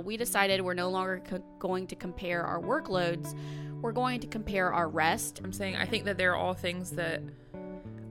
We decided we're no longer co- going to compare our workloads. We're going to compare our rest. I'm saying I think that they're all things that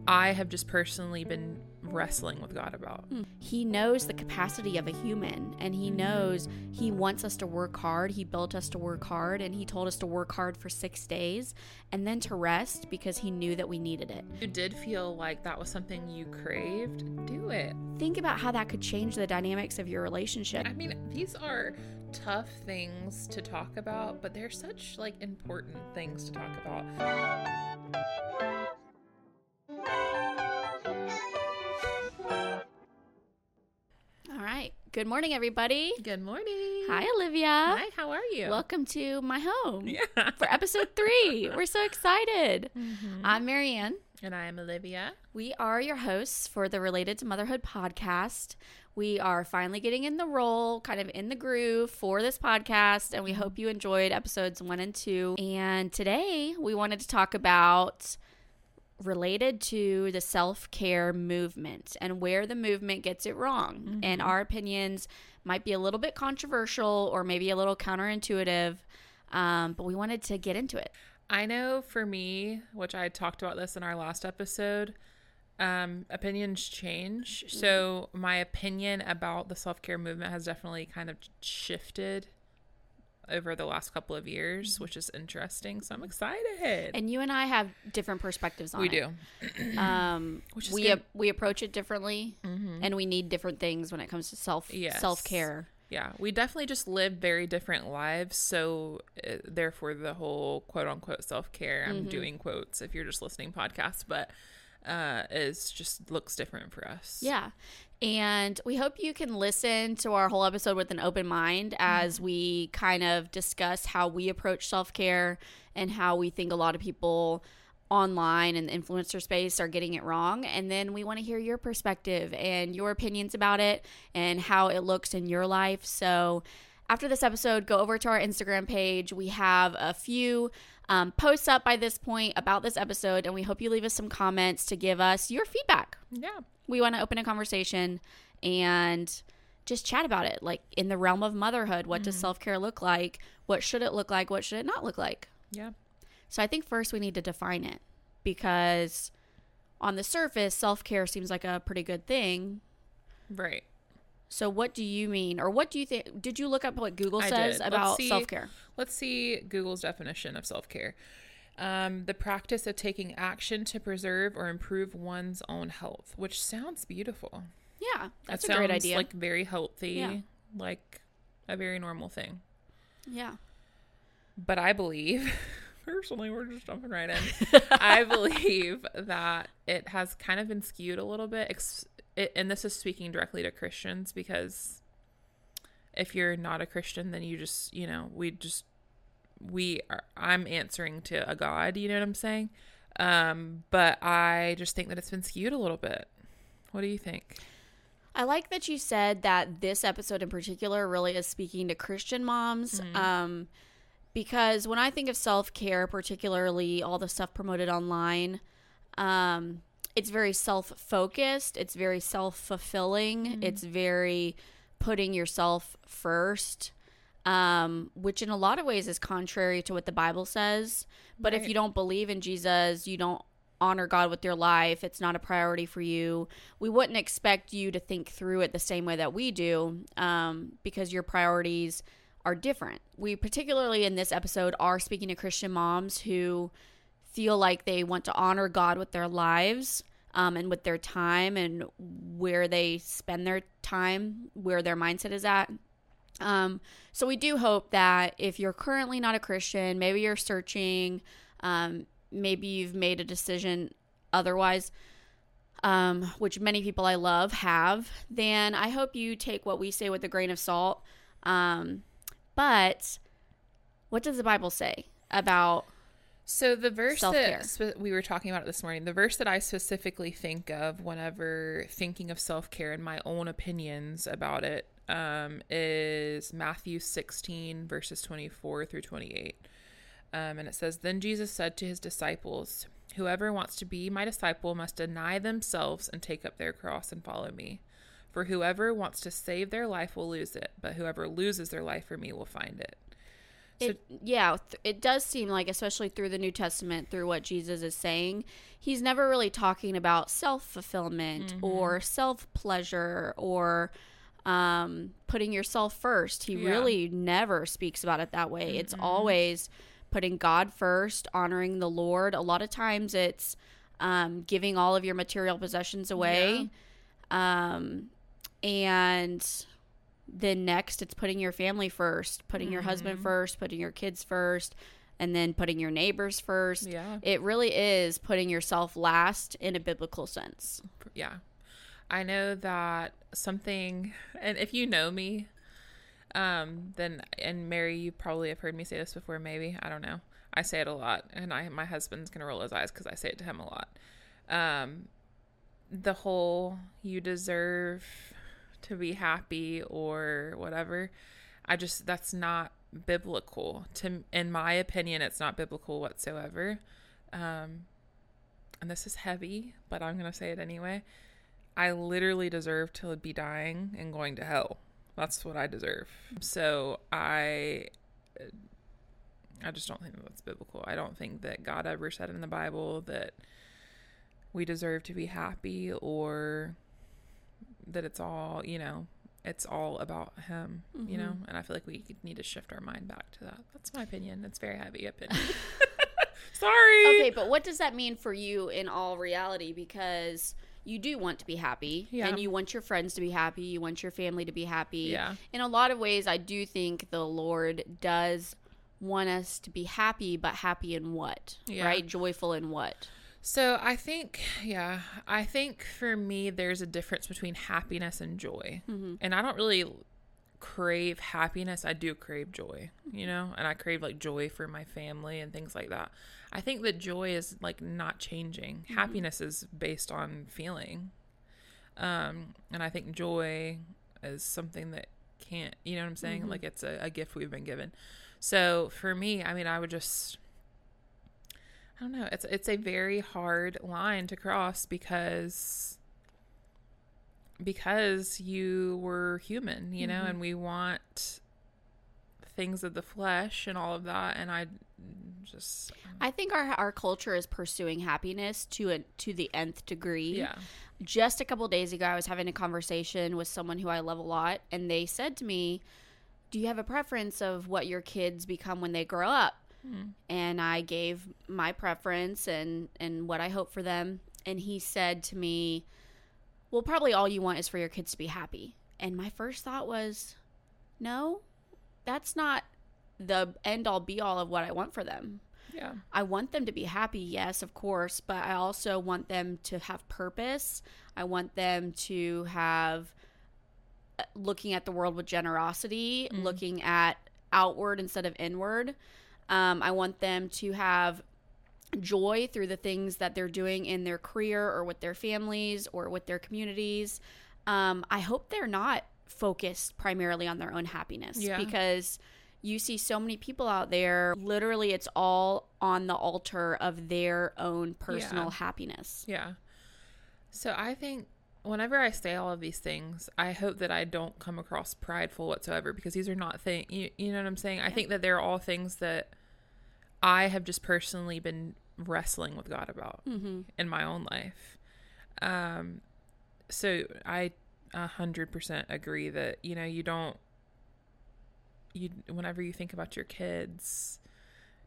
I have just personally been wrestling with God about. Hmm. He knows the capacity of a human and he hmm. knows he wants us to work hard. He built us to work hard and he told us to work hard for six days and then to rest because he knew that we needed it. You did feel like that was something you craved, do it. Think about how that could change the dynamics of your relationship. I mean, these are tough things to talk about, but they're such like important things to talk about. All right. Good morning, everybody. Good morning. Hi, Olivia. Hi, how are you? Welcome to my home Yeah. for episode three. We're so excited. Mm-hmm. I'm Marianne. And I am Olivia. We are your hosts for the Related to Motherhood podcast. We are finally getting in the role, kind of in the groove for this podcast, and we hope you enjoyed episodes one and two. And today we wanted to talk about related to the self care movement and where the movement gets it wrong. And our opinions might be a little bit controversial or maybe a little counterintuitive, um, but we wanted to get into it. I know for me, which I talked about this in our last episode, um, opinions change. So my opinion about the self care movement has definitely kind of shifted over the last couple of years, which is interesting. So I'm excited. And you and I have different perspectives on we it. We do. um we we approach it differently and we need different things when it comes to self Yes. self-care Yeah, we definitely just live very different lives. So, uh, therefore, the whole quote unquote self care, I'm doing quotes if you're just listening podcasts, but uh, is just looks different for us. yeah. And we hope you can listen to our whole episode with an open mind as we kind of discuss how we approach self-care and how we think a lot of people online and the influencer space are getting it wrong. And then we want to hear your perspective and your opinions about it and how it looks in your life. So after this episode go over to our instagram page. We have a few um, posts up by this point about this episode and we hope you leave us some comments to give us your feedback Yeah. we want to open a conversation and just chat about it like in the realm of motherhood what does self-care look like what should it look like what should it not look like Yeah. so I think first we need to define it because on the surface, self care seems like a pretty good thing. Right. So what do you mean, or what do you think? Did you look up what Google I says did. About self care? Let's see Google's definition of self care. Um, the practice of taking action to preserve or improve one's own health, which sounds beautiful. Yeah, that's That a great idea. Like very healthy, Yeah. like a very normal thing. yeah, But I believe, personally, we're just jumping right in. I believe that it has kind of been skewed a little bit. Ex- it, and this is speaking directly to Christians because if you're not a Christian, then you just, you know, we just, we are, I'm answering to a God, you know what I'm saying? Um, but I just think that it's been skewed a little bit. What do you think? I like that you said that this episode in particular really is speaking to Christian moms. Um, because when I think of self care, particularly all the stuff promoted online, um, it's very self focused, it's very self fulfilling, it's very putting yourself first. Um, which in a lot of ways is contrary to what the Bible says. But if you don't believe in Jesus, you don't honor God with your life, it's not a priority for you, we wouldn't expect you to think through it the same way that we do um, because your priorities are different. We, particularly in this episode, are speaking to Christian moms who feel like they want to honor God with their lives um, and with their time and where they spend their time, where their mindset is at. Um, so we do hope that if you're currently not a Christian, maybe you're searching, um, maybe you've made a decision otherwise, um, which many people I love have, then I hope you take what we say with a grain of salt. Um, but what does the Bible say about So the verse Self-care. that spe- we were talking about it this morning, the verse that I specifically think of whenever thinking of self care and my own opinions about it um, is Matthew 16 verses 24 through 28, um, and it says, "Then Jesus said to his disciples, Whoever wants to be my disciple must deny themselves and take up their cross and follow me." For whoever wants to save their life will lose it, but whoever loses their life for me will find it. So- it, yeah, th- it does seem like, especially through the New Testament, through what Jesus is saying, he's never really talking about self fulfillment Mm-hmm. or self pleasure or um, putting yourself first. He Yeah. really never speaks about it that way. It's always putting God first, honoring the Lord. A lot of times it's um, giving all of your material possessions away. Um, and then next it's putting your family first, putting your Mm-hmm. husband first, putting your kids first, and then putting your neighbors first. Yeah. It really is putting yourself last in a biblical sense. yeah i know that something and if you know me um then and mary you probably have heard me say this before maybe i don't know i say it a lot and i my husband's gonna roll his eyes because i say it to him a lot um the whole you deserve to be happy or whatever i just that's not biblical to in my opinion it's not biblical whatsoever um and this is heavy, but I'm to say it anyway. I literally deserve to be dying and going to hell. That's what I deserve. So I I just don't think that that's biblical. I don't think that God ever said in the Bible that we deserve to be happy or that it's all, you know, it's all about him, you know? Mm-hmm. And I feel like we need to shift our mind back to that. That's my opinion. It's very heavy opinion. Sorry. Okay, but what does that mean for you in all reality? Because you do want to be happy Yeah. and you want your friends to be happy, you want your family to be happy. Yeah. In a lot of ways, I do think the Lord does want us to be happy, but happy in what? Yeah. Right? Joyful in what? So I think, yeah, I think for me, there's a difference between happiness and joy. Mm-hmm. And I don't really crave happiness. I do crave joy, you know, and I crave like joy for my family and things like that. I think that joy is like not changing. Mm-hmm. Happiness is based on feeling. Um, and I think joy is something that can't, you know what I'm saying? Mm-hmm. Like it's a, a gift we've been given. So for me, I mean, I would just I don't know. It's it's a very hard line to cross because because you were human, you know, mm-hmm. and we want things of the flesh and all of that and I just I think our our culture is pursuing happiness to a, to the nth degree. yeah. just a couple days ago, I was having a conversation with someone who I love a lot, and they said to me, Do you have a preference of what your kids become when they grow up? And I gave my preference and, and what I hope for them. And he said to me, Well, probably all you want is for your kids to be happy. And my first thought was, No, that's not the end all be all of what I want for them. Yeah. I want them to be happy, yes, of course, but I also want them to have purpose. I want them to have uh, looking at the world with generosity, looking at outward instead of inward. Um, I want them to have joy through the things that they're doing in their career or with their families or with their communities. Um, I hope they're not focused primarily on their own happiness Yeah. because you see so many people out there literally it's all on the altar of their own personal Yeah. happiness Yeah. So I think whenever I say all of these things, I hope that I don't come across prideful whatsoever because these are not things, you, you know what I'm saying? I think that they're all things that I have just personally been wrestling with God about in my own life. Um, so I hundred percent agree that, you know, you don't, you, whenever you think about your kids,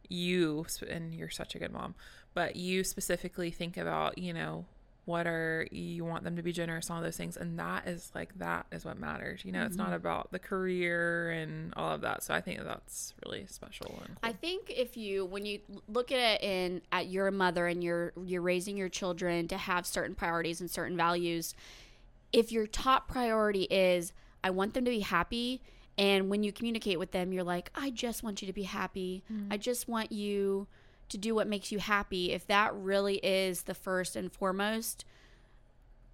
you and you're such a good mom but you specifically think about you know what are you want them to be generous all those things. And that is like that is what matters. You know it's not mm-hmm. about the career and all of that. So i think that's really special and I think if you when you look at it in at your mother and you're you're raising your children to have certain priorities and certain values, if your top priority is I want them to be happy and when you communicate with them you're like I just want you to be happy. Mm-hmm. I just want you to do what makes you happy. If that really is the first and foremost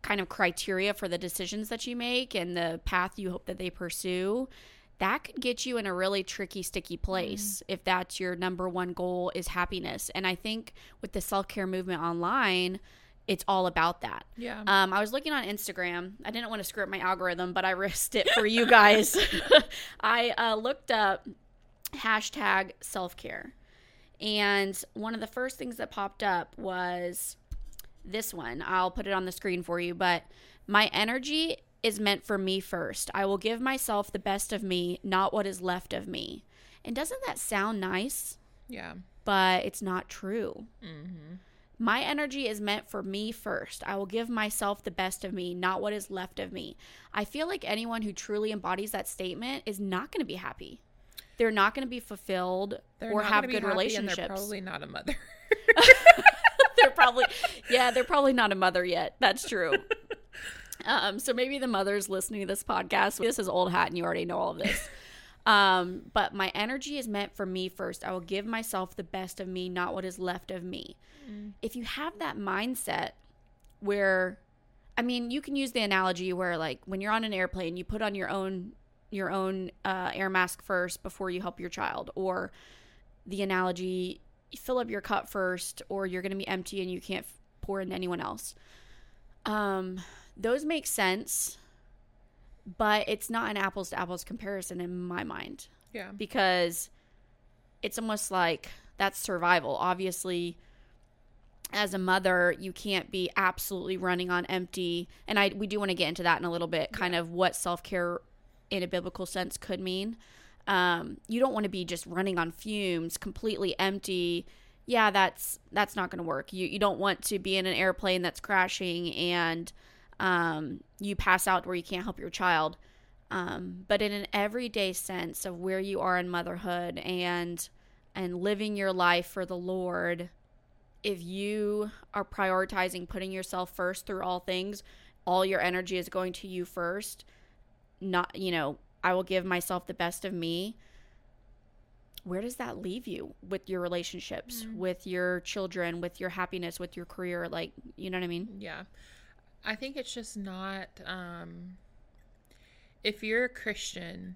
kind of criteria for the decisions that you make and the path you hope that they pursue, that could get you in a really tricky, sticky place if that's your number one goal is happiness. And I think with the self care movement online, it's all about that. Yeah. Um, I was looking on Instagram. I didn't want to screw up my algorithm, but I risked it for you guys. I uh, looked up hashtag self care. And one of the first things that popped up was this one. I'll put it on the screen for you, but my energy is meant for me first. I will give myself the best of me, not what is left of me. And doesn't that sound nice? yeah. But it's not true. Mm-hmm. My energy is meant for me first. I will give myself the best of me, not what is left of me. I feel like anyone who truly embodies that statement is not going to be happy. They're not going to be fulfilled They're or have good relationships. They're probably not a mother. they're probably yeah they're probably not a mother yet. That's true. Um so maybe the mothers listening to this podcast. This is old hat and you already know all of this. Um but my energy is meant for me first. I will give myself the best of me not what is left of me. If you have that mindset where i mean you can use the analogy where like when you're on an airplane you put on your own your own uh, air mask first before you help your child or the analogy fill up your cup first or you're going to be empty and you can't f- pour into anyone else. Um those make sense but it's not an apples to apples comparison in my mind. Yeah. because it's almost like that's survival. Obviously as a mother you can't be absolutely running on empty and i we do want to get into that in a little bit kind of what self-care in a biblical sense could mean. Um, you don't want to be just running on fumes completely empty. Yeah that's that's not going to work. You you don't want to be in an airplane that's crashing and um, you pass out where you can't help your child. Um, but in an everyday sense of where you are in motherhood and and living your life for the lord if you are prioritizing putting yourself first through all things all your energy is going to you first not you know i will give myself the best of me where does that leave you with your relationships mm. with your children with your happiness with your career like you know what i mean Yeah. I think it's just not um if you're a Christian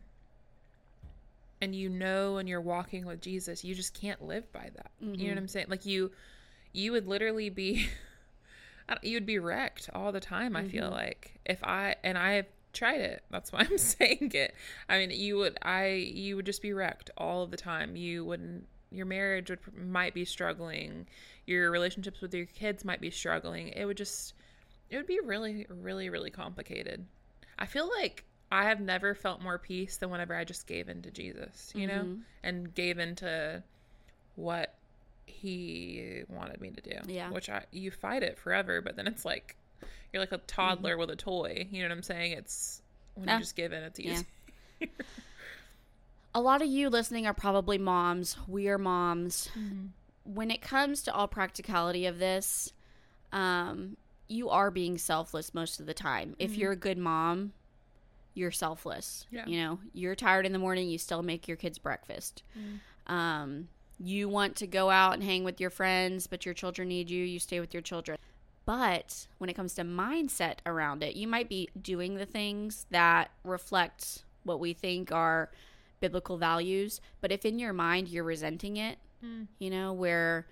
and you know and you're walking with Jesus, you just can't live by that. You know what mm-hmm. I'm saying? Like you you would literally be you would be wrecked all the time, I feel mm-hmm. like. If I and I have tried it. That's why I'm saying it. I mean, you would I you would just be wrecked all of the time. You wouldn't your marriage would might be struggling. Your relationships with your kids might be struggling. It would just it would be really really really complicated. I feel like I have never felt more peace than whenever I just gave in to Jesus, you know, Mhm. and gave into what he wanted me to do. Yeah. Which I you fight it forever, but then it's like you're like a toddler with a toy. You know what I'm saying? It's when Yeah. you just give in, it's Yeah. easy. a lot of you listening are probably moms we are moms Mm-hmm. when it comes to all practicality of this um, you are being selfless most of the time if you're a good mom you're selfless Yeah. you know you're tired in the morning you still make your kids breakfast um, you want to go out and hang with your friends but your children need you you stay with your children but when it comes to mindset around it you might be doing the things that reflect what we think are biblical values but if in your mind you're resenting it Mm. you know where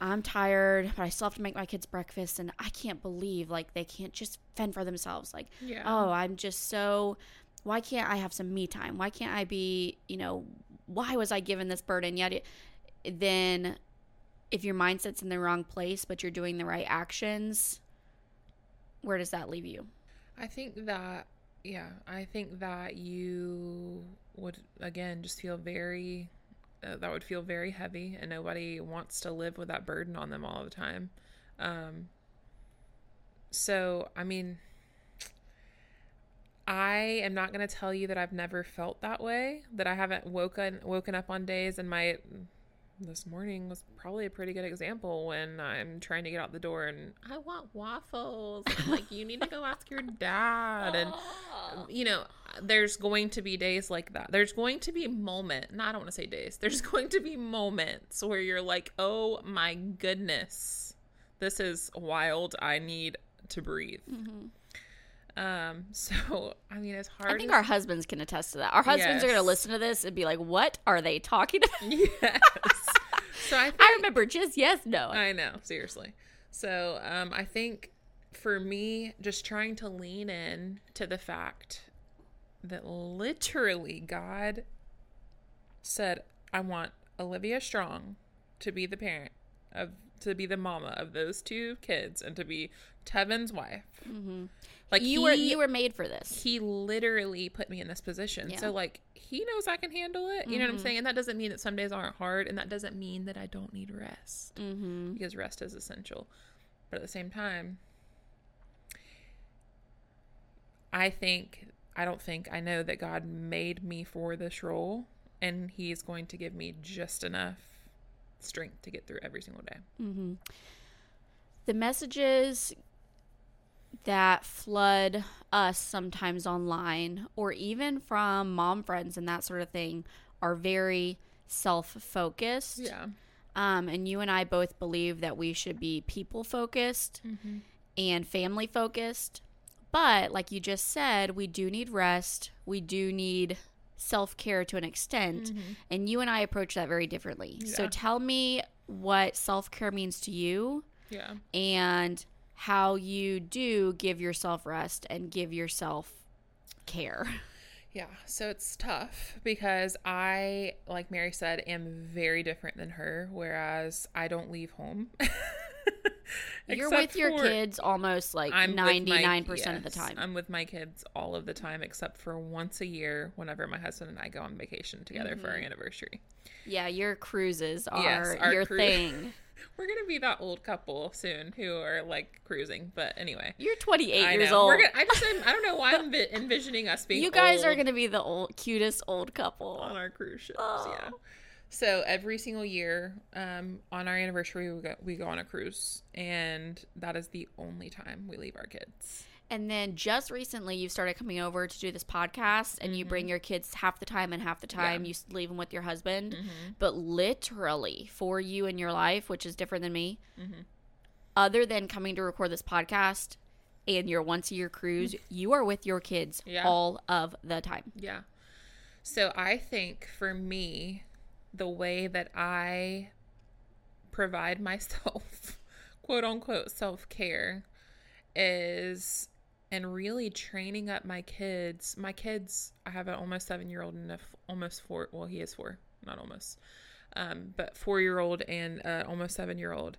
i'm tired but i still have to make my kids breakfast and i can't believe like they can't just fend for themselves like Yeah. oh i'm just so why can't i have some me time why can't i be you know why was i given this burden yet it, then if your mindset's in the wrong place but you're doing the right actions where does that leave you I think that yeah, I think that you would again just feel very uh, that would feel very heavy and nobody wants to live with that burden on them all the time. Um so, I mean I am not going to tell you that I've never felt that way, that I haven't woken woken up on days and my this morning was probably a pretty good example when I'm trying to get out the door and I want waffles. I'm like, you need to go ask your dad. And, you know, there's going to be days like that. There's going to be moment. No, I don't want to say days. There's going to be moments where you're like, oh my goodness, this is wild. I need to breathe. Um, so I mean, it's hard i think our husbands can attest to that our husbands are going to listen to this and be like what are they talking about yes. So I i remember just yes no I know, seriously. So um, I think for me, just trying to lean in to the fact that literally God said, I want Olivia Strong to be the parent of to be the mama of those two kids and to be Tevin's wife. Mm-hmm. Like you he, were you were made for this. he literally put me in this position. Yeah. So like he knows I can handle it. You know what I'm Mhm. saying? And that doesn't mean that some days aren't hard and that doesn't mean that I don't need rest Mm-hmm. because rest is essential. But at the same time, I think I don't think I know that God made me for this role and he's going to give me just enough strength to get through every single day. Mm-hmm. The messages that flood us sometimes online or even from mom friends and that sort of thing are very self-focused. Yeah. Um, and you and I both believe that we should be people focused Mm-hmm. and family focused. But like you just said, we do need rest. We do need self care to an extent. And you and I approach that very differently. So tell me what self care means to you Yeah. and how you do give yourself rest and give yourself care. Yeah, so it's tough because I, like Mary said, am very different than her, whereas I don't leave home. You're with your kids almost like I'm with my- 99% of the time. I'm with my kids all of the time, except for once a year whenever my husband and I go on vacation together for our Mm-hmm. anniversary. yeah, your cruises are Yes, your cru- thing. We're gonna be that old couple soon who are like cruising, but anyway. You're 28 I years know. old. Gonna, I just I don't know why I'm vi- envisioning us being you guys are going to be the old cutest old couple. on our cruise ships. Oh. Yeah. So every single year, um, on our anniversary, we go, we go on a cruise, and that is the only time we leave our kids. And then just recently, you've started coming over to do this podcast, and you bring your kids half the time and half the time Mm-hmm. Yeah. you leave them with your husband. Mm-hmm. But literally, for you in your life, which is different than me, Mhm. other than coming to record this podcast and your once a year cruise, you are with your kids Yeah. all of the time. Yeah. So I think for me, the way that I provide myself, quote unquote, self care is and really training up my kids. My kids, I have an almost seven year old and a f- almost four. Well, he is four, not almost, um, but four year old and uh, almost seven year old.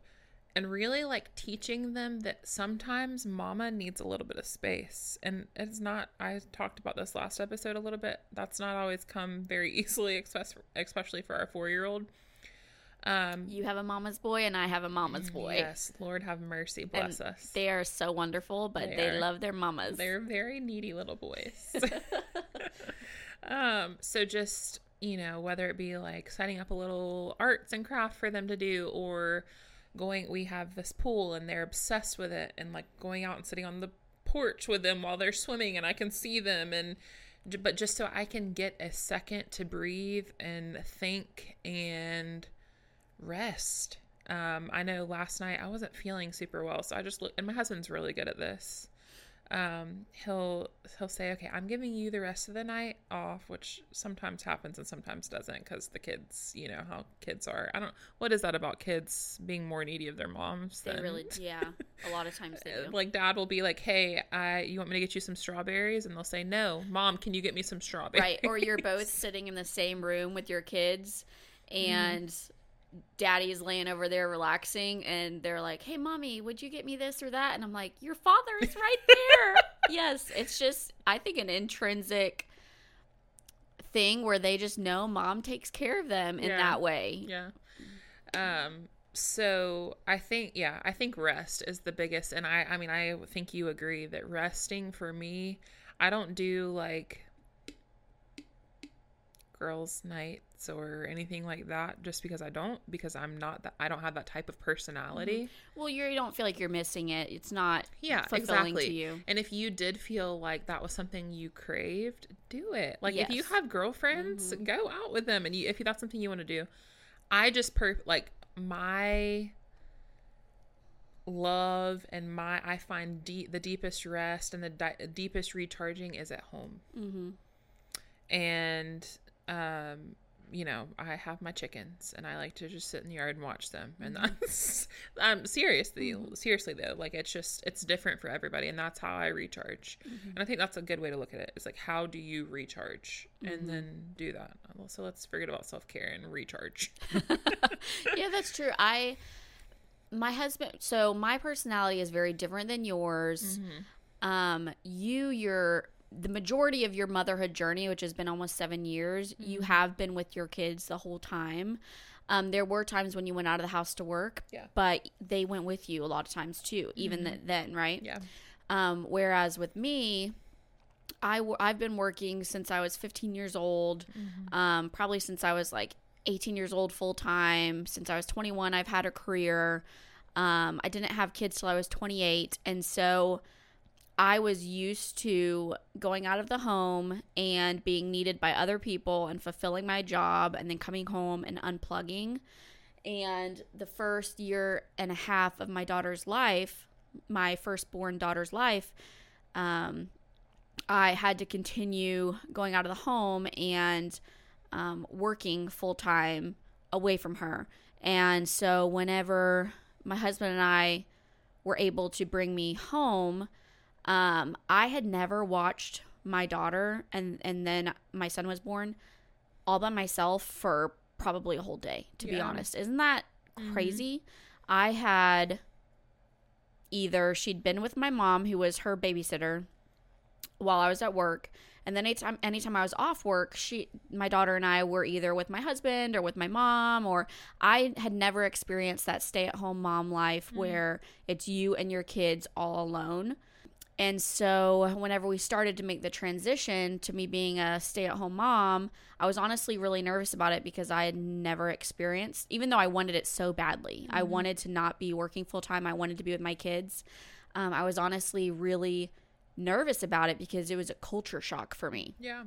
And really like teaching them that sometimes mama needs a little bit of space. And it's not, I talked about this last episode a little bit. That's not always come very easily, especially especially for our four year old. Um, You have a mama's boy, and I have a mama's boy. Yes, Lord have mercy, And bless us. They are so wonderful, but They they, love their mamas. They're very needy little boys. um, so just, you know, whether it be like setting up a little arts and craft for them to do or going we have this pool and they're obsessed with it and like going out and sitting on the porch with them while they're swimming and I can see them and but just so I can get a second to breathe and think and rest. Um, I know last night I wasn't feeling super well, so I just look and my husband's really good at this. Um, he'll he'll say, "Okay, I'm giving you the rest of the night off," which sometimes happens and sometimes doesn't because the kids, you know how kids are. I don't. What is that about kids being more needy of their moms? They than- really, yeah. A lot of times they do. like dad will be like, "Hey, I you want me to get you some strawberries?" And they'll say, "No, mom, can you get me some strawberries?" right or you're both sitting in the same room with your kids and daddy's laying over there relaxing and they're like hey mommy would you get me this or that and i'm like your father is right there yes it's just i think an intrinsic thing where they just know mom takes care of them in Yeah. that way Yeah. Um so I think yeah, I think rest is the biggest and I I mean I think you agree that resting for me, I don't do like girls nights or anything like that just because I don't because I'm not that I don't have that type of personality. well you're, you don't feel like you're missing it it's not Yeah, exactly. to you And if you did feel like that was something you craved, do it. Like if you have girlfriends, go out with them, and you, if that's something you want to do. I just per like my love and my I find deep the deepest rest and the di- deepest recharging is at home, mm-hmm. and um you know, I have my chickens and I like to just sit in the yard and watch them. And that's, um, seriously, seriously though, like it's just, it's different for everybody. And that's how I recharge. And I think that's a good way to look at it. It's like, how do you recharge? And then do that. So let's forget about self care and recharge. yeah, that's true. I, my husband, so my personality is very different than yours. Um, you, your, the majority of your motherhood journey, which has been almost seven years, you have been with your kids the whole time. Um, there were times when you went out of the house to work, Yeah. but they went with you a lot of times too, even th- then, right? Yeah. Um, whereas with me, I w- I've been working since I was 15 years old, um, probably since I was like 18 years old full time. Since I was 21, I've had a career. Um, I didn't have kids till I was 28, and so I was used to going out of the home and being needed by other people and fulfilling my job, and then coming home and unplugging. And the first year and a half of my daughter's life, my firstborn daughter's life, um, I had to continue going out of the home and um, working full time away from her. And so, whenever my husband and I were able to bring me home, um, I had never watched my daughter and and then my son was born all by myself for probably a whole day. To be honest, isn't that crazy? I had either she'd been with my mom, who was her babysitter, while I was at work. And then anytime anytime I was off work, she my daughter and I were either with my husband or with my mom or I had never experienced that stay-at-home mom life where it's you and your kids all alone. And so whenever we started to make the transition to me being a stay-at-home mom, I was honestly really nervous about it because I had never experienced even though I wanted it so badly. I wanted to not be working full time. I wanted to be with my kids. Um, I was honestly really nervous about it because it was a culture shock for me. Yeah.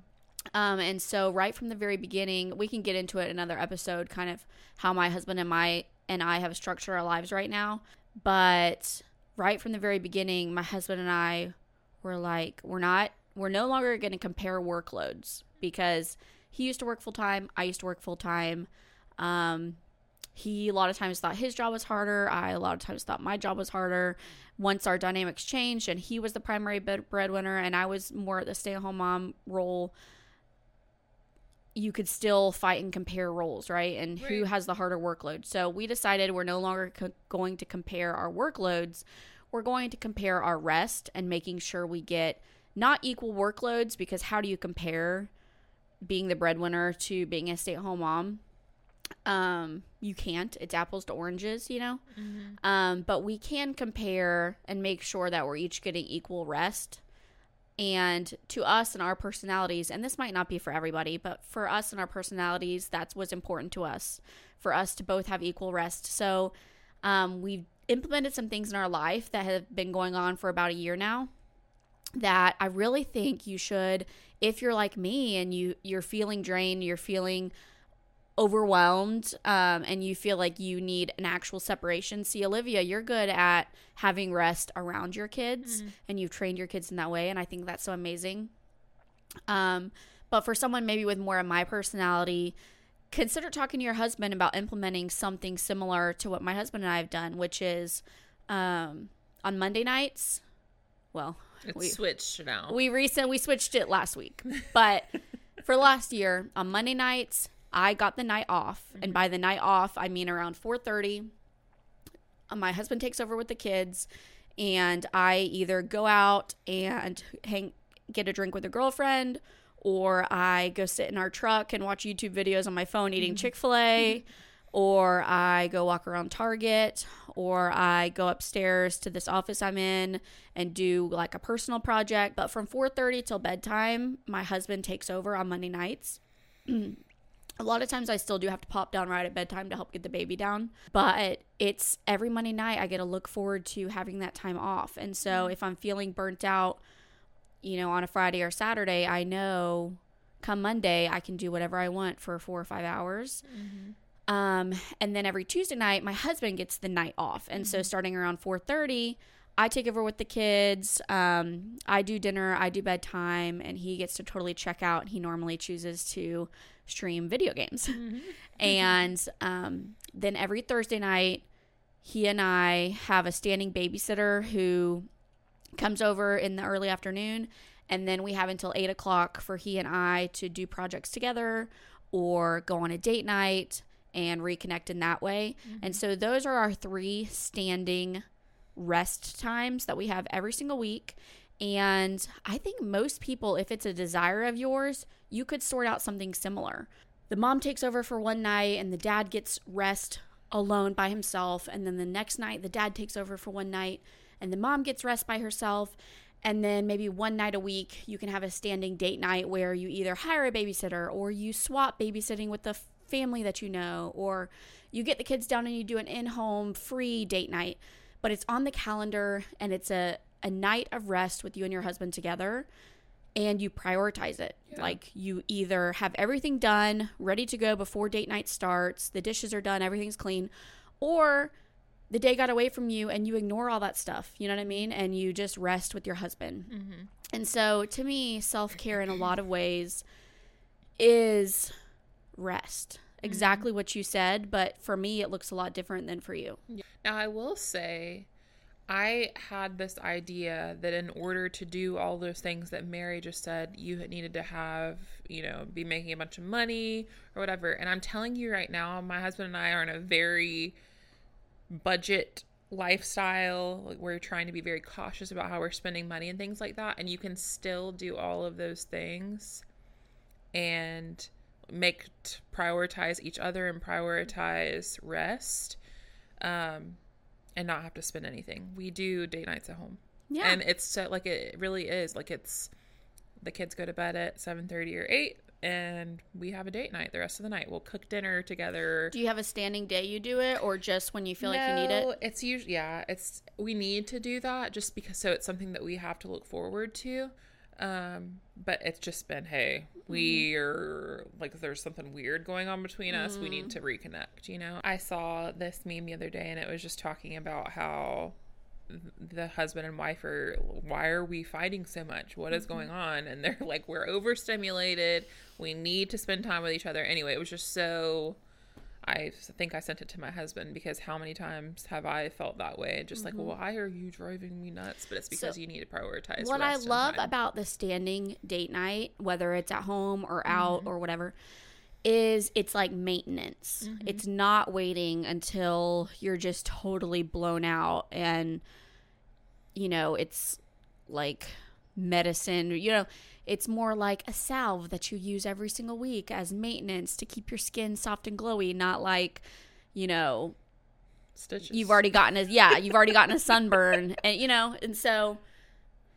Um, and so right from the very beginning, we can get into it in another episode, kind of how my husband and my and I have structured our lives right now. But right from the very beginning, my husband and I were like, we're not, we're no longer going to compare workloads because he used to work full time, I used to work full time. Um, he a lot of times thought his job was harder. I a lot of times thought my job was harder. Once our dynamics changed and he was the primary breadwinner and I was more at the stay-at-home mom role, you could still fight and compare roles, right? And who has the harder workload. So we decided we're no longer co- going to compare our workloads. We're going to compare our rest and making sure we get not equal workloads because how do you compare being the breadwinner to being a stay-at-home mom? Um, you can't. It's apples to oranges, you know. Um, but we can compare and make sure that we're each getting equal rest. And to us and our personalities, and this might not be for everybody, but for us and our personalities, that's what's important to us. For us to both have equal rest. So, um, we've implemented some things in our life that have been going on for about a year now that I really think you should if you're like me and you you're feeling drained, you're feeling overwhelmed um, and you feel like you need an actual separation see olivia you're good at having rest around your kids and you've trained your kids in that way and i think that's so amazing um, but for someone maybe with more of my personality consider talking to your husband about implementing something similar to what my husband and i have done which is um, on monday nights well It's we, switched now. we recent we switched it last week, but for last year on Monday nights I got the night off, and mm-hmm. by the night off I mean around four thirty. Uh, my husband takes over with the kids, and I either go out and hang get a drink with a girlfriend, or I go sit in our truck and watch YouTube videos on my phone eating mm-hmm. Chick Fil A. Mm-hmm. Or I go walk around Target, or I go upstairs to this office I'm in and do like a personal project. But from 4:30 till bedtime, my husband takes over on Monday nights. a lot of times I still do have to pop down right at bedtime to help get the baby down, but it's every Monday night I get to look forward to having that time off. And so if I'm feeling burnt out, you know, on a Friday or Saturday, I know come Monday I can do whatever I want for 4 or 5 hours. Um, and then every Tuesday night, my husband gets the night off, and so starting around four thirty, I take over with the kids. Um, I do dinner, I do bedtime, and he gets to totally check out. He normally chooses to stream video games. Mm-hmm. and um, then every Thursday night, he and I have a standing babysitter who comes over in the early afternoon. And then we have until eight o'clock for he and I to do projects together or go on a date night and reconnect in that way. And so those are our three standing rest times that we have every single week. And I think most people, if it's a desire of yours, you could sort out something similar. The mom takes over for one night and the dad gets rest alone by himself. And then the next night, the dad takes over for one night and the mom gets rest by herself. And then maybe one night a week, you can have a standing date night where you either hire a babysitter or you swap babysitting with the family that you know, or you get the kids down and you do an in home free date night. But it's on the calendar and it's a, a night of rest with you and your husband together and you prioritize it. Yeah. Like you either have everything done, ready to go before date night starts, the dishes are done, everything's clean, or the day got away from you and you ignore all that stuff. You know what I mean? And you just rest with your husband. Mm-hmm. And so to me, self care in a lot of ways is rest. Exactly what you said, but for me, it looks a lot different than for you. Now, I will say, I had this idea that in order to do all those things that Mary just said, you needed to have, you know, be making a bunch of money or whatever. And I'm telling you right now, my husband and I are in a very budget lifestyle. We're trying to be very cautious about how we're spending money and things like that. And you can still do all of those things and make prioritize each other and prioritize rest um and not have to spend anything we do date nights at home Yeah. and it's so like it really is like it's the kids go to bed at 7.30 or 8 and we have a date night the rest of the night we'll cook dinner together do you have a standing day you do it, or just when you feel like you need it? It's usually yeah, it's we need to do that just because so it's something that we have to look forward to. Um, but it's just been hey, mm-hmm. we are like there's something weird going on between us. We need mm. to reconnect, you know. I saw this meme the other day and it was just talking about how the husband and wife are why are we fighting so much? What is mm-hmm. going on? And they're like we're overstimulated. We need to spend time with each other. Anyway it was just so I think I sent it to my husband because how many times have I felt that way? Just like, why are you driving me nuts? But it's because So, you need to prioritize. what I love about the standing date night, whether it's at home or out Mm-hmm. or whatever, is it's like maintenance. Mm-hmm. It's not waiting until you're just totally blown out and you know, it's like medicine, you know, it's more like a salve that you use every single week as maintenance to keep your skin soft and glowy, not like, you know, stitches. you've already gotten a yeah you've already gotten a sunburn and you know and so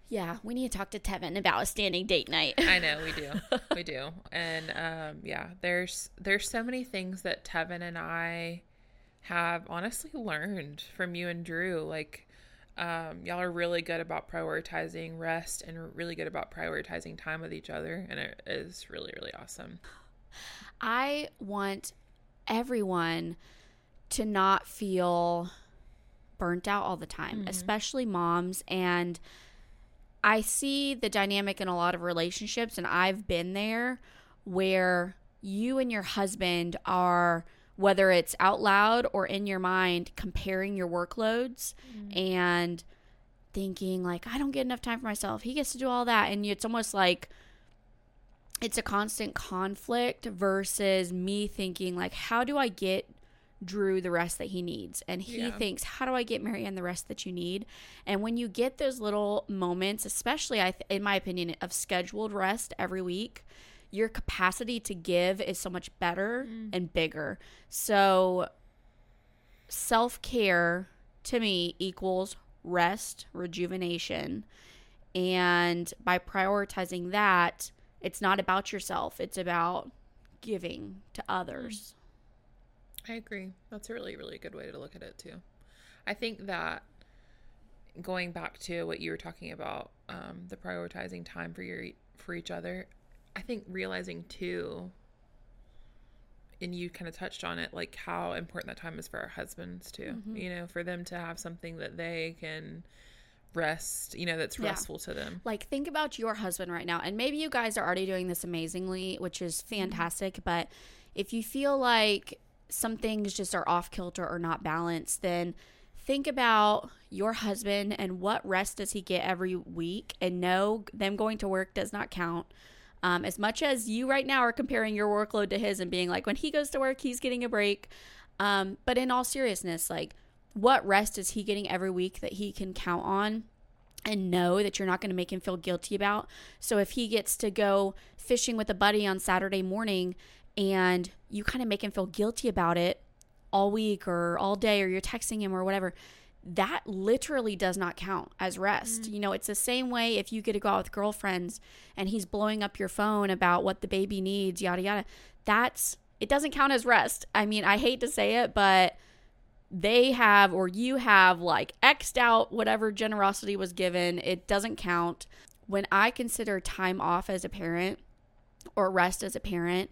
yeah we need to talk to tevin about a standing date night I know we do, we do, and um, yeah, there's there's so many things that Tevin and I have honestly learned from you and Drew. Like, um, y'all are really good about prioritizing rest and really good about prioritizing time with each other, and it is really really awesome. i want everyone to not feel burnt out all the time especially moms and i see the dynamic in a lot of relationships and i've been there where you and your husband are whether it's out loud or in your mind comparing your workloads mm-hmm. and thinking like I don't get enough time for myself. He gets to do all that and it's almost like it's a constant conflict versus me thinking like how do I get Drew the rest that he needs and he Yeah. thinks how do I get Marianne the rest that you need and when you get those little moments especially I th- in my opinion of scheduled rest every week your capacity to give is so much better and bigger. So self-care to me equals rest rejuvenation. And by prioritizing that it's not about yourself. It's about giving to others. I agree. That's a really, really good way to look at it too. I think that going back to what you were talking about, um, the prioritizing time for your for each other, I think realizing too, and you kind of touched on it, like how important that time is for our husbands too. Mm-hmm. You know, for them to have something that they can rest, you know, that's Yeah. restful to them. Like, think about your husband right now. And maybe you guys are already doing this amazingly, which is mm-hmm. fantastic. But if you feel like some things just are off kilter or not balanced, then think about your husband and what rest does he get every week. And no, them going to work does not count. Um, as much as you right now are comparing your workload to his and being like, when he goes to work, he's getting a break. Um, but in all seriousness, like, what rest is he getting every week that he can count on? and know that you're not going to make him feel guilty about. So if he gets to go fishing with a buddy on Saturday morning and you kind of make him feel guilty about it all week or all day or you're texting him or whatever, that literally does not count as rest. Mm-hmm. You know, it's the same way if you get to go out with girlfriends and he's blowing up your phone about what the baby needs, yada yada. That's it doesn't count as rest. I mean, I hate to say it, but they have or you have like xed out whatever generosity was given it doesn't count when i consider time off as a parent or rest as a parent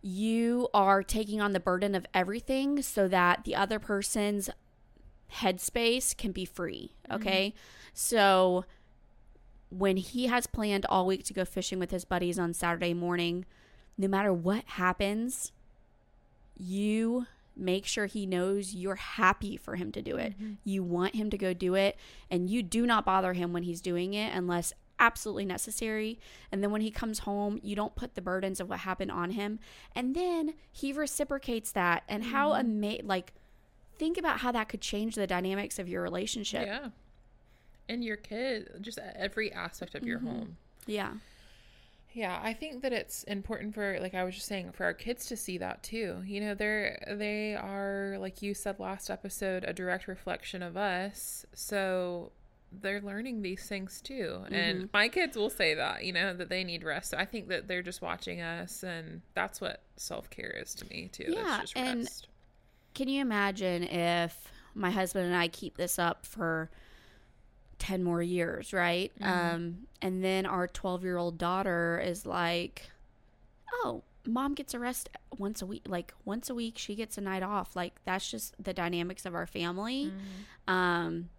you are taking on the burden of everything so that the other person's headspace can be free mm-hmm. okay so when he has planned all week to go fishing with his buddies on saturday morning no matter what happens you make sure he knows you're happy for him to do it. Mm-hmm. You want him to go do it, and you do not bother him when he's doing it unless absolutely necessary. And then when he comes home, you don't put the burdens of what happened on him. And then he reciprocates that. And how mm-hmm. ama- like think about how that could change the dynamics of your relationship. Yeah. And your kid, just every aspect of your Mm-hmm. home. Yeah. Yeah, I think that it's important for like I was just saying for our kids to see that too. You know, they're they are like you said last episode a direct reflection of us. So they're learning these things too. And my kids will say that, you know, that they need rest. So I think that they're just watching us and that's what self-care is to me too. Yeah, it's just and- rest. Can you imagine if my husband and I keep this up for 10 more years, right? Um, and then our 12 year old daughter is like, oh, mom gets a rest once a week. Like, once a week, she gets a night off. Like, that's just the dynamics of our family. Um,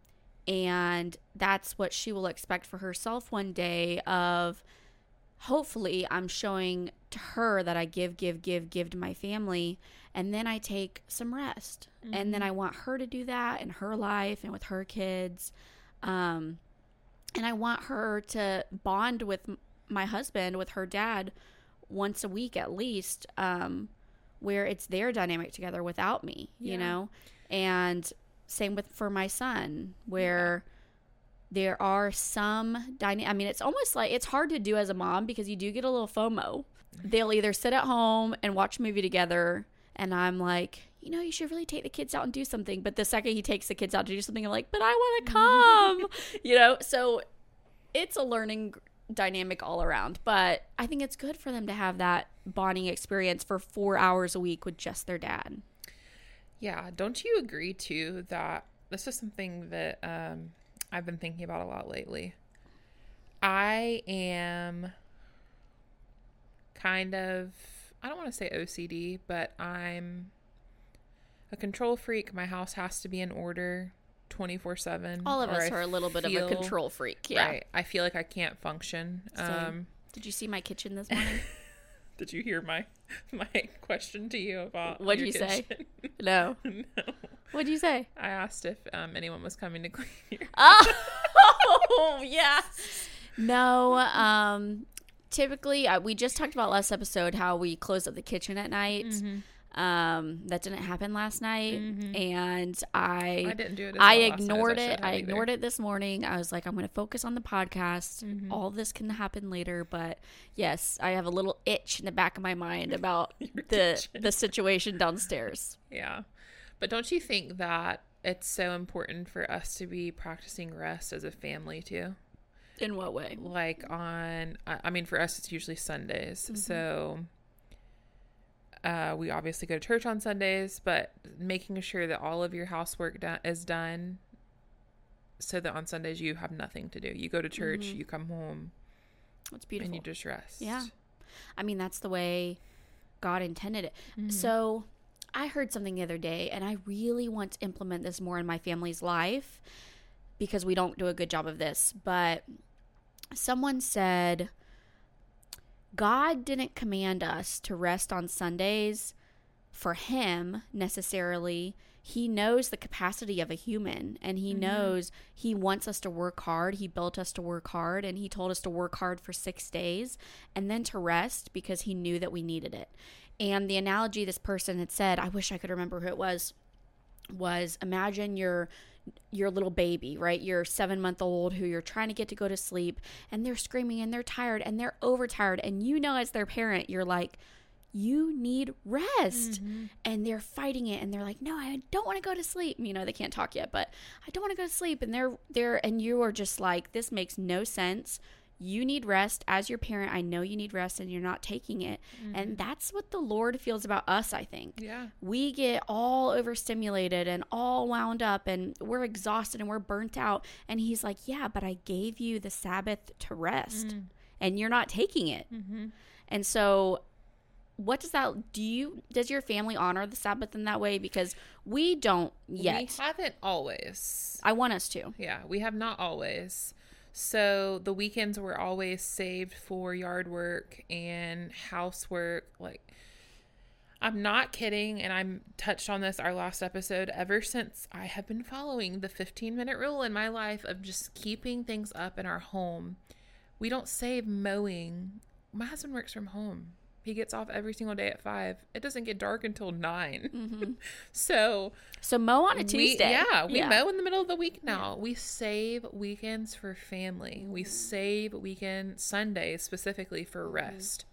and that's what she will expect for herself one day of hopefully I'm showing to her that I give, give, give, give to my family, and then I take some rest. And then I want her to do that in her life and with her kids. Um, and I want her to bond with my husband, with her dad, once a week at least, um, where it's their dynamic together without me, you know? And same with for my son, where there are some dyna- I mean, it's almost like it's hard to do as a mom because you do get a little FOMO. They'll either sit at home and watch a movie together, and I'm like, you know, you should really take the kids out and do something. But the second he takes the kids out to do something, I'm like, but I want to come, you know? So it's a learning dynamic all around. But I think it's good for them to have that bonding experience for four hours a week with just their dad. Yeah, don't you agree too that this is something that um, I've been thinking about a lot lately? I am kind of, I don't want to say OCD, but I'm a control freak. My house has to be in order 24 7. All of us are a little bit of a control freak. Yeah. Right. I feel like I can't function. Um, Did you see my kitchen this morning? did you hear my my question to you about What'd your you say? no. no. What'd you say? I asked if um, anyone was coming to clean your Oh, yeah. No, um, typically, uh, we just talked about last episode how we close up the kitchen at night. Mm-hmm. Um, that didn't happen last night, and I, I didn't do it. As I well last night as ignored it. I either. ignored it this morning. I was like, I'm going to focus on the podcast. Mm-hmm. All this can happen later, but yes, I have a little itch in the back of my mind about the kitchen. the situation downstairs. Yeah, but don't you think that it's so important for us to be practicing rest as a family too? In what way? Like on, I I mean, for us, it's usually Sundays. Mm-hmm. So. Uh, we obviously go to church on Sundays, but making sure that all of your housework do- is done so that on Sundays you have nothing to do. You go to church, Mm-hmm. you come home, It's beautiful. and you just rest. Yeah. I mean, that's the way God intended it. Mm-hmm. So I heard something the other day, and I really want to implement this more in my family's life because we don't do a good job of this, but someone said God didn't command us to rest on Sundays for him necessarily. He knows the capacity of a human and he Mm-hmm. knows he wants us to work hard. He built us to work hard and he told us to work hard for 6 days and then to rest because he knew that we needed it. And the analogy this person had said, I wish I could remember who it was, was imagine your your little baby, right? Your seven month old who you're trying to get to go to sleep and they're screaming and they're tired and they're overtired. And you know, as their parent, you're like, you need rest. Mm-hmm. And they're fighting it and they're like, no, I don't want to go to sleep. You know, they can't talk yet, but I don't want to go to sleep. And they're there, and you are just like, this makes no sense. You need rest. As your parent, I know you need rest and you're not taking it. And mm-hmm. that's what the Lord feels about us, I think Yeah. we get all overstimulated and all wound up and we're exhausted and we're burnt out and he's like yeah but i gave you the sabbath to rest mm. and you're not taking it mm-hmm. and so what does that do you does your family honor the sabbath in that way because we don't yet We haven't always. i want us to Yeah, we have not always. So the weekends were always saved for yard work and housework. Like, I'm not kidding, and I'm touched on this our last episode. Ever since I have been following the 15 minute rule in my life of just keeping things up in our home, we don't save mowing. My husband works from home. He gets off every single day at five. It doesn't get dark until 9 mm-hmm. so so mow on a we- tuesday yeah, we mow in the middle of the week now. We save weekends for family. We mm-hmm. save weekend Sundays specifically for mm-hmm. rest.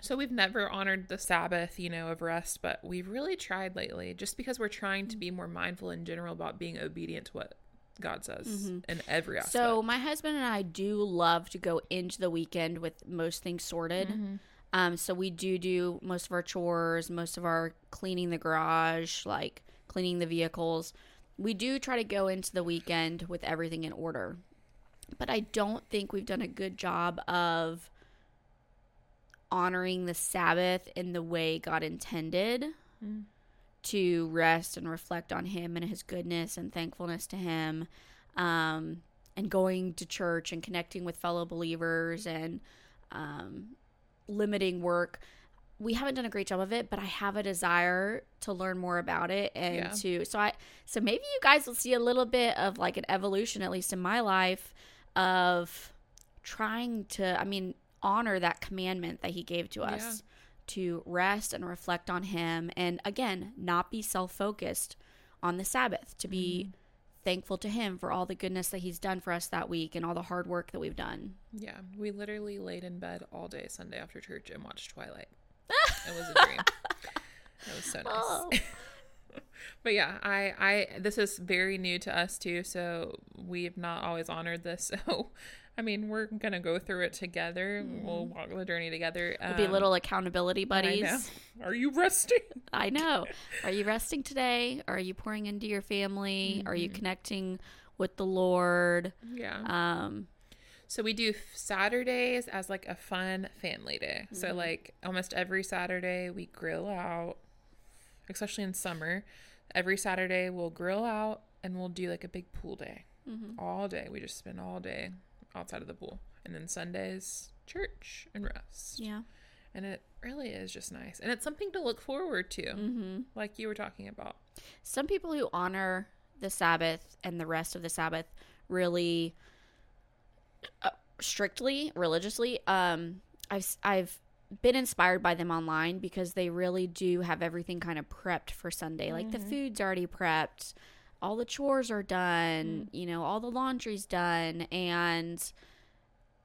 So we've never honored the Sabbath, you know, of rest, but we've really tried lately just because we're trying to mm. be more mindful in general about being obedient to what God says in every aspect. So my husband and I do love to go into the weekend with most things sorted. Um, so we do do most of our chores, most of our cleaning the garage, like cleaning the vehicles. We do try to go into the weekend with everything in order. But I don't think we've done a good job of honoring the Sabbath in the way God intended to rest and reflect on Him and His goodness and thankfulness to Him, um, and going to church and connecting with fellow believers and um, limiting work. We haven't done a great job of it, but I have a desire to learn more about it and Yeah. to so I so maybe you guys will see a little bit of like an evolution, at least in my life, of trying to I mean honor that commandment that He gave to us Yeah. to rest and reflect on Him, and again, not be self focused on the Sabbath, to be mm-hmm. Thankful to Him for all the goodness that He's done for us that week and all the hard work that we've done. yeah, we literally laid in bed all day Sunday after church and watched Twilight. it was a dream. It was so nice. Oh. but yeah, I, I, this is very new to us too. So we've not always honored this. So, I mean, we're gonna go through it together. We'll walk the journey together. We'll be Um, little accountability I buddies. know. Are you resting? I know. Are you resting today? Are you pouring into your family? Are you connecting with the Lord? Yeah. Um, So we do Saturdays as like a fun family day. So like almost every Saturday we grill out, especially in summer. Every Saturday we'll grill out and we'll do like a big pool day. All day. We just spend all day outside of the pool. And then Sundays church and rest. yeah. And it really is just nice. And it's something to look forward to. hmm Like you were talking about. Some people who honor the Sabbath and the rest of the Sabbath really uh, strictly religiously. Um, I've I've been inspired by them online because they really do have everything kind of prepped for Sunday. Like the food's already prepped, all the chores are done, you know, all the laundry's done, and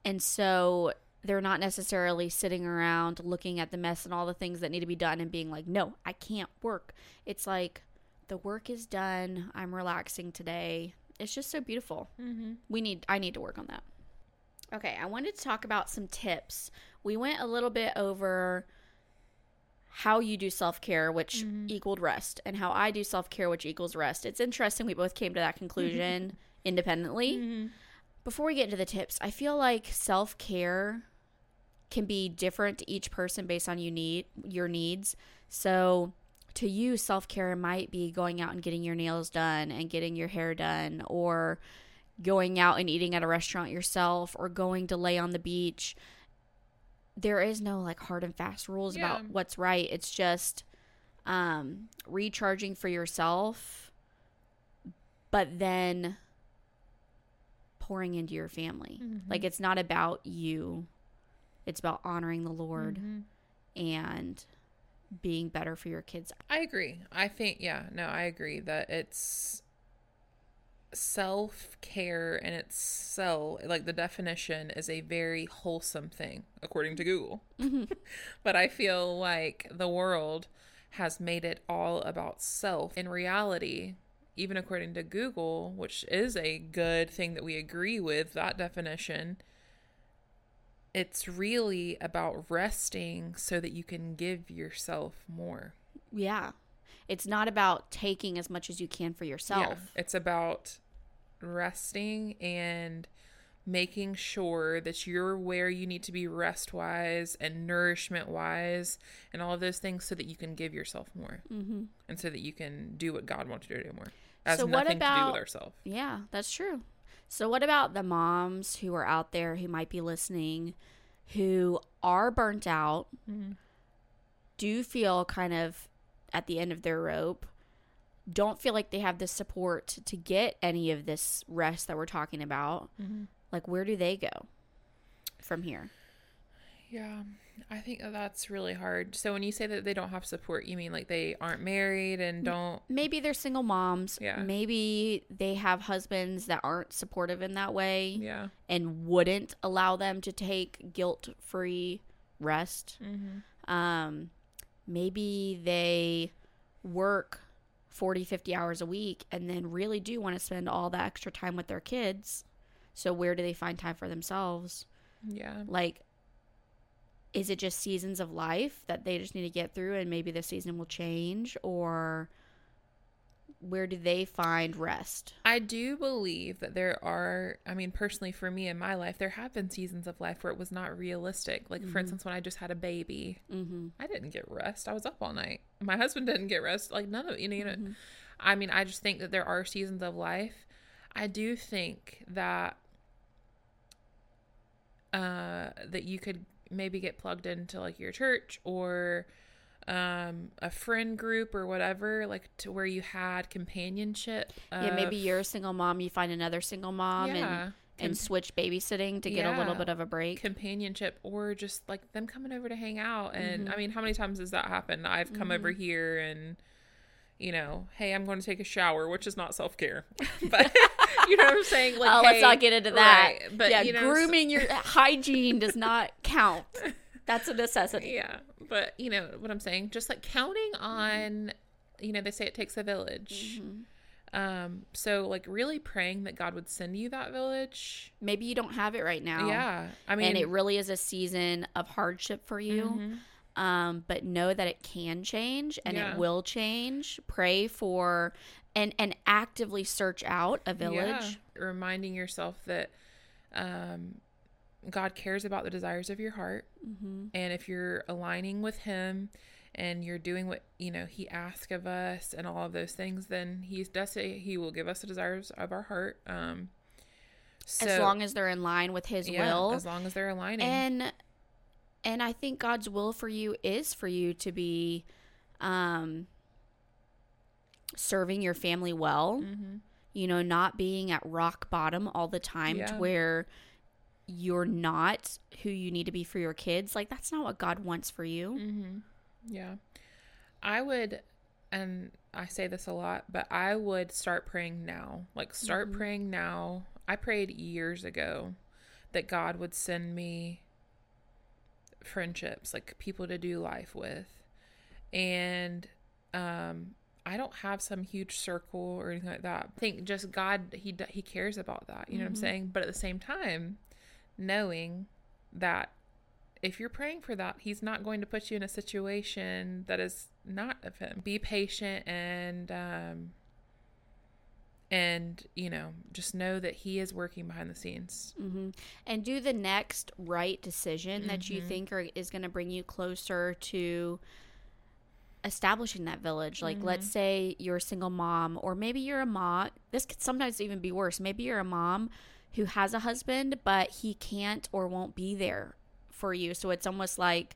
and so they're not necessarily sitting around looking at the mess and all the things that need to be done and being like, no, I can't work. It's like the work is done. I'm relaxing today. It's just so beautiful. Mm-hmm. We need I need to work on that. Okay, I wanted to talk about some tips. We went a little bit over how you do self-care which mm-hmm. equaled rest and how I do self-care which equals rest. It's interesting we both came to that conclusion independently. Mm-hmm. Before we get into the tips, I feel like self-care can be different to each person based on you need your needs. So to you, self care might be going out and getting your nails done and getting your hair done, or going out and eating at a restaurant yourself or going to lay on the beach. There is no like hard and fast rules Yeah. about what's right. It's just um, recharging for yourself, but then pouring into your family. Mm-hmm. Like it's not about you, it's about honoring the Lord Mhm. and being better for your kids. I agree. I think yeah, no, I agree that it's self-care and it's so like the definition is a very wholesome thing according to Google. Mm-hmm. but I feel like the world has made it all about self. In reality, even according to Google, which is a good thing that we agree with that definition, it's really about resting so that you can give yourself more. Yeah. It's not about taking as much as you can for yourself. Yeah, it's about resting and making sure that you're where you need to be rest wise and nourishment wise and all of those things so that you can give yourself more Mm-hmm. and so that you can do what God wants you to do more. So what nothing to do about- with ourselves. Yeah, that's true. So, what about the moms who are out there who might be listening who are burnt out, Mhm. do feel kind of at the end of their rope, don't feel like they have the support to get any of this rest that we're talking about? Mhm. Like, where do they go from here? Yeah, I think that that's really hard. So when you say that they don't have support, you mean like they aren't married and don't Maybe they're single moms. Yeah. Maybe they have husbands that aren't supportive in that way. yeah. and wouldn't allow them to take guilt free rest. Mm-hmm. Um, maybe they work 40, 50 hours a week and then really do want to spend all the extra time with their kids. So, where do they find time for themselves? Yeah. Like, is it just seasons of life that they just need to get through and maybe the season will change? Or where do they find rest? I do believe that there are, I mean, personally for me in my life, there have been seasons of life where it was not realistic. Like, for instance, when I just had a baby, Mm-hmm. I didn't get rest. I was up all night. My husband didn't get rest. Like, none of you know, you know. I mean, I just think that there are seasons of life. I do think that uh that you could maybe get plugged into like your church or um a friend group or whatever like to where you had companionship yeah, maybe you're a single mom, you find another single mom and yeah and switch babysitting to get a little bit of a break. companionship or just like them coming over to hang out and Mm-hmm. i mean how many times has that happened i've come over here and you know hey i'm going to take a shower which is not self-care but you know what i'm saying like oh, let's not get into that. right, but yeah, you know, so- grooming your hygiene does not count. That's a necessity. yeah but you know what i'm saying just like counting on you know they say it takes a village Mm-hmm. um so like really praying that god would send you that village Maybe you don't have it right now. yeah i mean and it really is a season of hardship for you. Mhm. Um, but know that it can change and Yeah. it will change. Pray for and and actively search out a village. Yeah. Reminding yourself that um, God cares about the desires of your heart. Mm-hmm. And if you're aligning with Him and you're doing what, you know, He asks of us and all of those things, then He does say He will give us the desires of our heart. Um, so, as long as they're in line with His yeah, will. as long as they're aligning. and and i think god's will for you is for you to be um serving your family well Mhm. you know not being at rock bottom all the time to where you're not who you need to be for your kids like that's not what god wants for you Mm-hmm. Yeah. I would, and I say this a lot, but I would start praying now. Like, start Mm-hmm. praying now. I prayed years ago that God would send me friendships, like people to do life with. And, um, I don't have some huge circle or anything like that. I think just God, he he cares about that. You know what I'm Mhm. saying? But at the same time, knowing that if you're praying for that, he's not going to put you in a situation that is not of him. Be patient and um and you know, just know that he is working behind the scenes. hmm and do the next right decision that you Mhm. think are, is going to bring you closer to establishing that village. Like, let's say you're a single mom, or maybe you're a mom. This could sometimes even be worse. Maybe you're a mom who has a husband, but he can't or won't be there for you. So it's almost like,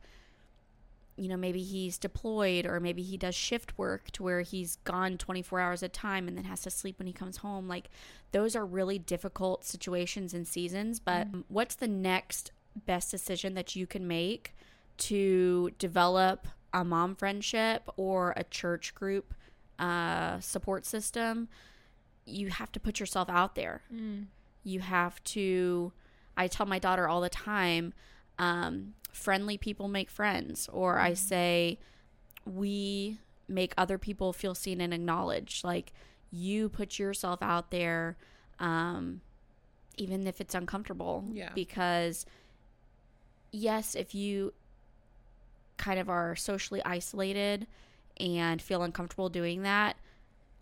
you know, maybe he's deployed or maybe he does shift work to where he's gone 24 hours at a time and then has to sleep when he comes home. Like, those are really difficult situations and seasons. But what's the next best decision that you can make to develop a mom friendship or a church group uh, support system? You have to put yourself out there. You have to. I tell my daughter all the time um, friendly people make friends, or I say, we make other people feel seen and acknowledged. Like, you put yourself out there, um, even if it's uncomfortable. Yeah. Because, yes, if you kind of are socially isolated and feel uncomfortable doing that,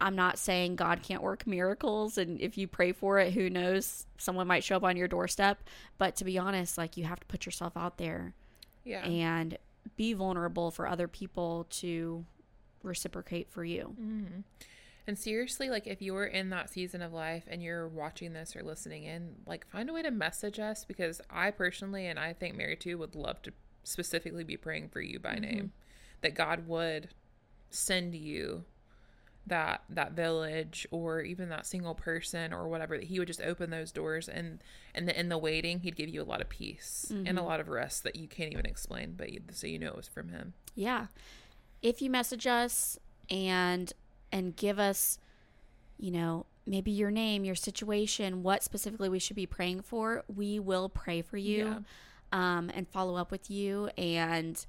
I'm not saying God can't work miracles. And if you pray for it, who knows? Someone might show up on your doorstep. But to be honest, like, you have to put yourself out there Yeah. and be vulnerable for other people to reciprocate for you. Mm-hmm. And seriously, like if you're in that season of life and you're watching this or listening in, like find a way to message us because I personally, and I think Mary too, would love to specifically be praying for you by name, that God would send you that that village or even that single person or whatever that he would just open those doors and and the, in the waiting he'd give you a lot of peace and a lot of rest that you can't even explain but you, so you know it was from him. Yeah. If you message us and and give us, you know, maybe your name, your situation, what specifically we should be praying for, we will pray for you um, and follow up with you and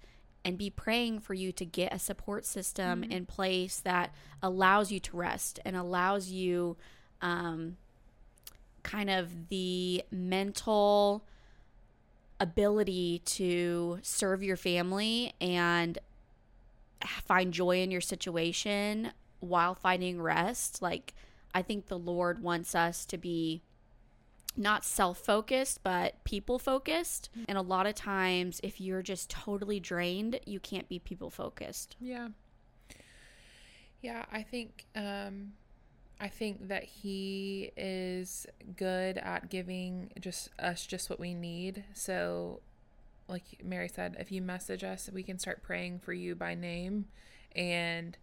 and be praying for you to get a support system in place that allows you to rest and allows you um, kind of the mental ability to serve your family and find joy in your situation while finding rest. Like, I think the Lord wants us to be not self focused, but people focused. And a lot of times, if you're just totally drained, you can't be people focused. Yeah. Yeah, I think um I think that he is good at giving just us just what we need. So like Mary said, if you message us, we can start praying for you by name and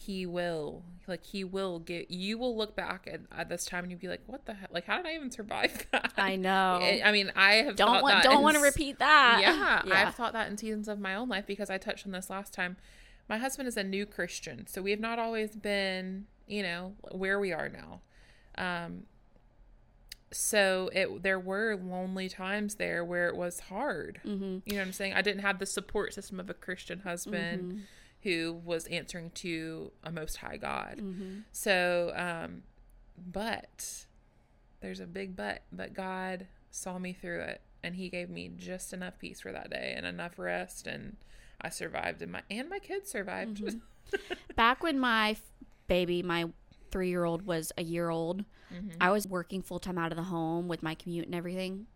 he will like he will get you will look back at, at this time and you'll be like what the heck like how did i even survive that I know. i I mean i have don't thought want that don't in want to repeat that. yeah, yeah. I've thought that in seasons of my own life because I touched on this last time. My husband is a new Christian, so we have not always been, you know, where we are now. Um, so it there were lonely times there where it was hard. mm-hmm. You know what I'm saying? I didn't have the support system of a Christian husband who was answering to a Most High God. Mm-hmm. So, um, but there's a big but, but God saw me through it and he gave me just enough peace for that day and enough rest and I survived and my and my kids survived. Back when my f- baby, my three year old, was a year old, I was working full time out of the home with my commute and everything.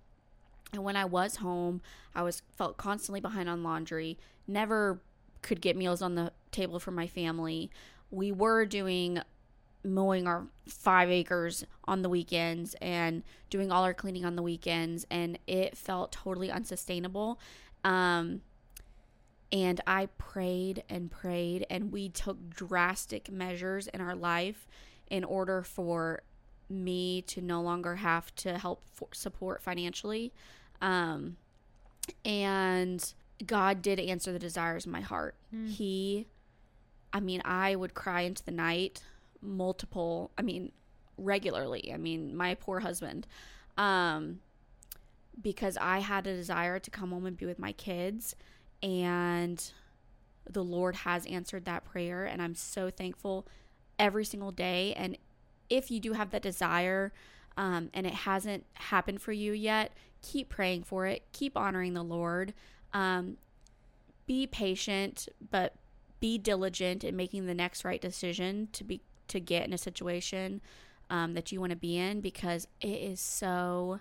And when I was home, I was felt constantly behind on laundry. Never could get meals on the table for my family. We were doing mowing our five acres on the weekends and doing all our cleaning on the weekends, and it felt totally unsustainable. Um, and I prayed and prayed, and we took drastic measures in our life in order for me to no longer have to help support financially. Um, and God did answer the desires of my heart. He, I mean, I would cry into the night multiple, I mean, regularly. I mean, my poor husband. Um, because I had a desire to come home and be with my kids. And the Lord has answered that prayer. And I'm so thankful every single day. And if you do have that desire um, and it hasn't happened for you yet, keep praying for it. Keep honoring the Lord. Um, be patient, but be diligent in making the next right decision to be to get in a situation um, that you want to be in because it is so.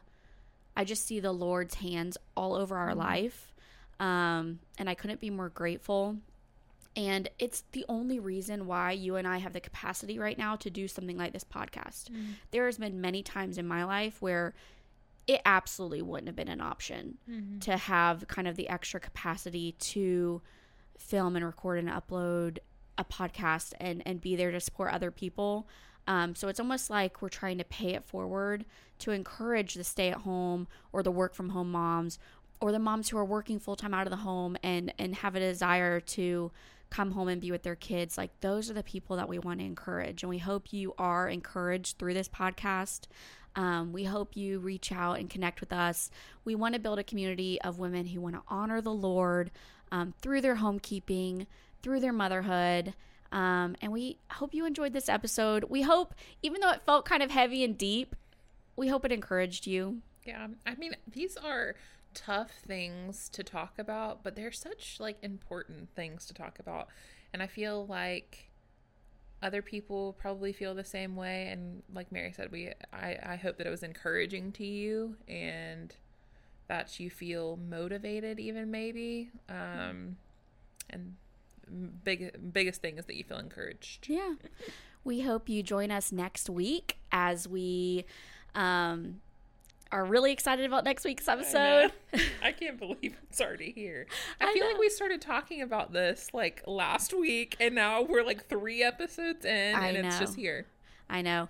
I just see the Lord's hands all over our life, um, and I couldn't be more grateful. And it's the only reason why you and I have the capacity right now to do something like this podcast. Mm. There has been many times in my life where it absolutely wouldn't have been an option Mm-hmm. to have kind of the extra capacity to film and record and upload a podcast and and be there to support other people. Um, so it's almost like we're trying to pay it forward to encourage the stay at home or the work from home moms or the moms who are working full time out of the home and and have a desire to come home and be with their kids. Like those are the people that we want to encourage, and we hope you are encouraged through this podcast. Um, we hope you reach out and connect with us. We want to build a community of women who want to honor the Lord um, through their homekeeping, through their motherhood. Um, and we hope you enjoyed this episode. We hope, even though it felt kind of heavy and deep, we hope it encouraged you. Yeah, I mean, these are tough things to talk about, but they're such like important things to talk about. And I feel like other people probably feel the same way and like Mary said, we I I hope that it was encouraging to you and that you feel motivated even maybe. Um and big biggest thing is that you feel encouraged. Yeah. We hope you join us next week as we um, are really excited about next week's episode. I can't believe it's already here. I, I feel know. like we started talking about this like last week, and now we're like three episodes in, I and it's just here. I know.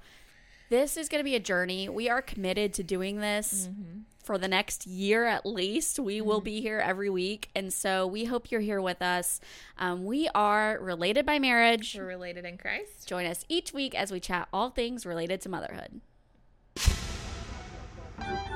This is going to be a journey. We are committed to doing this for the next year at least. We will be here every week. And so we hope you're here with us. Um, we are related by marriage. We're related in Christ. Join us each week as we chat all things related to motherhood. Thank you.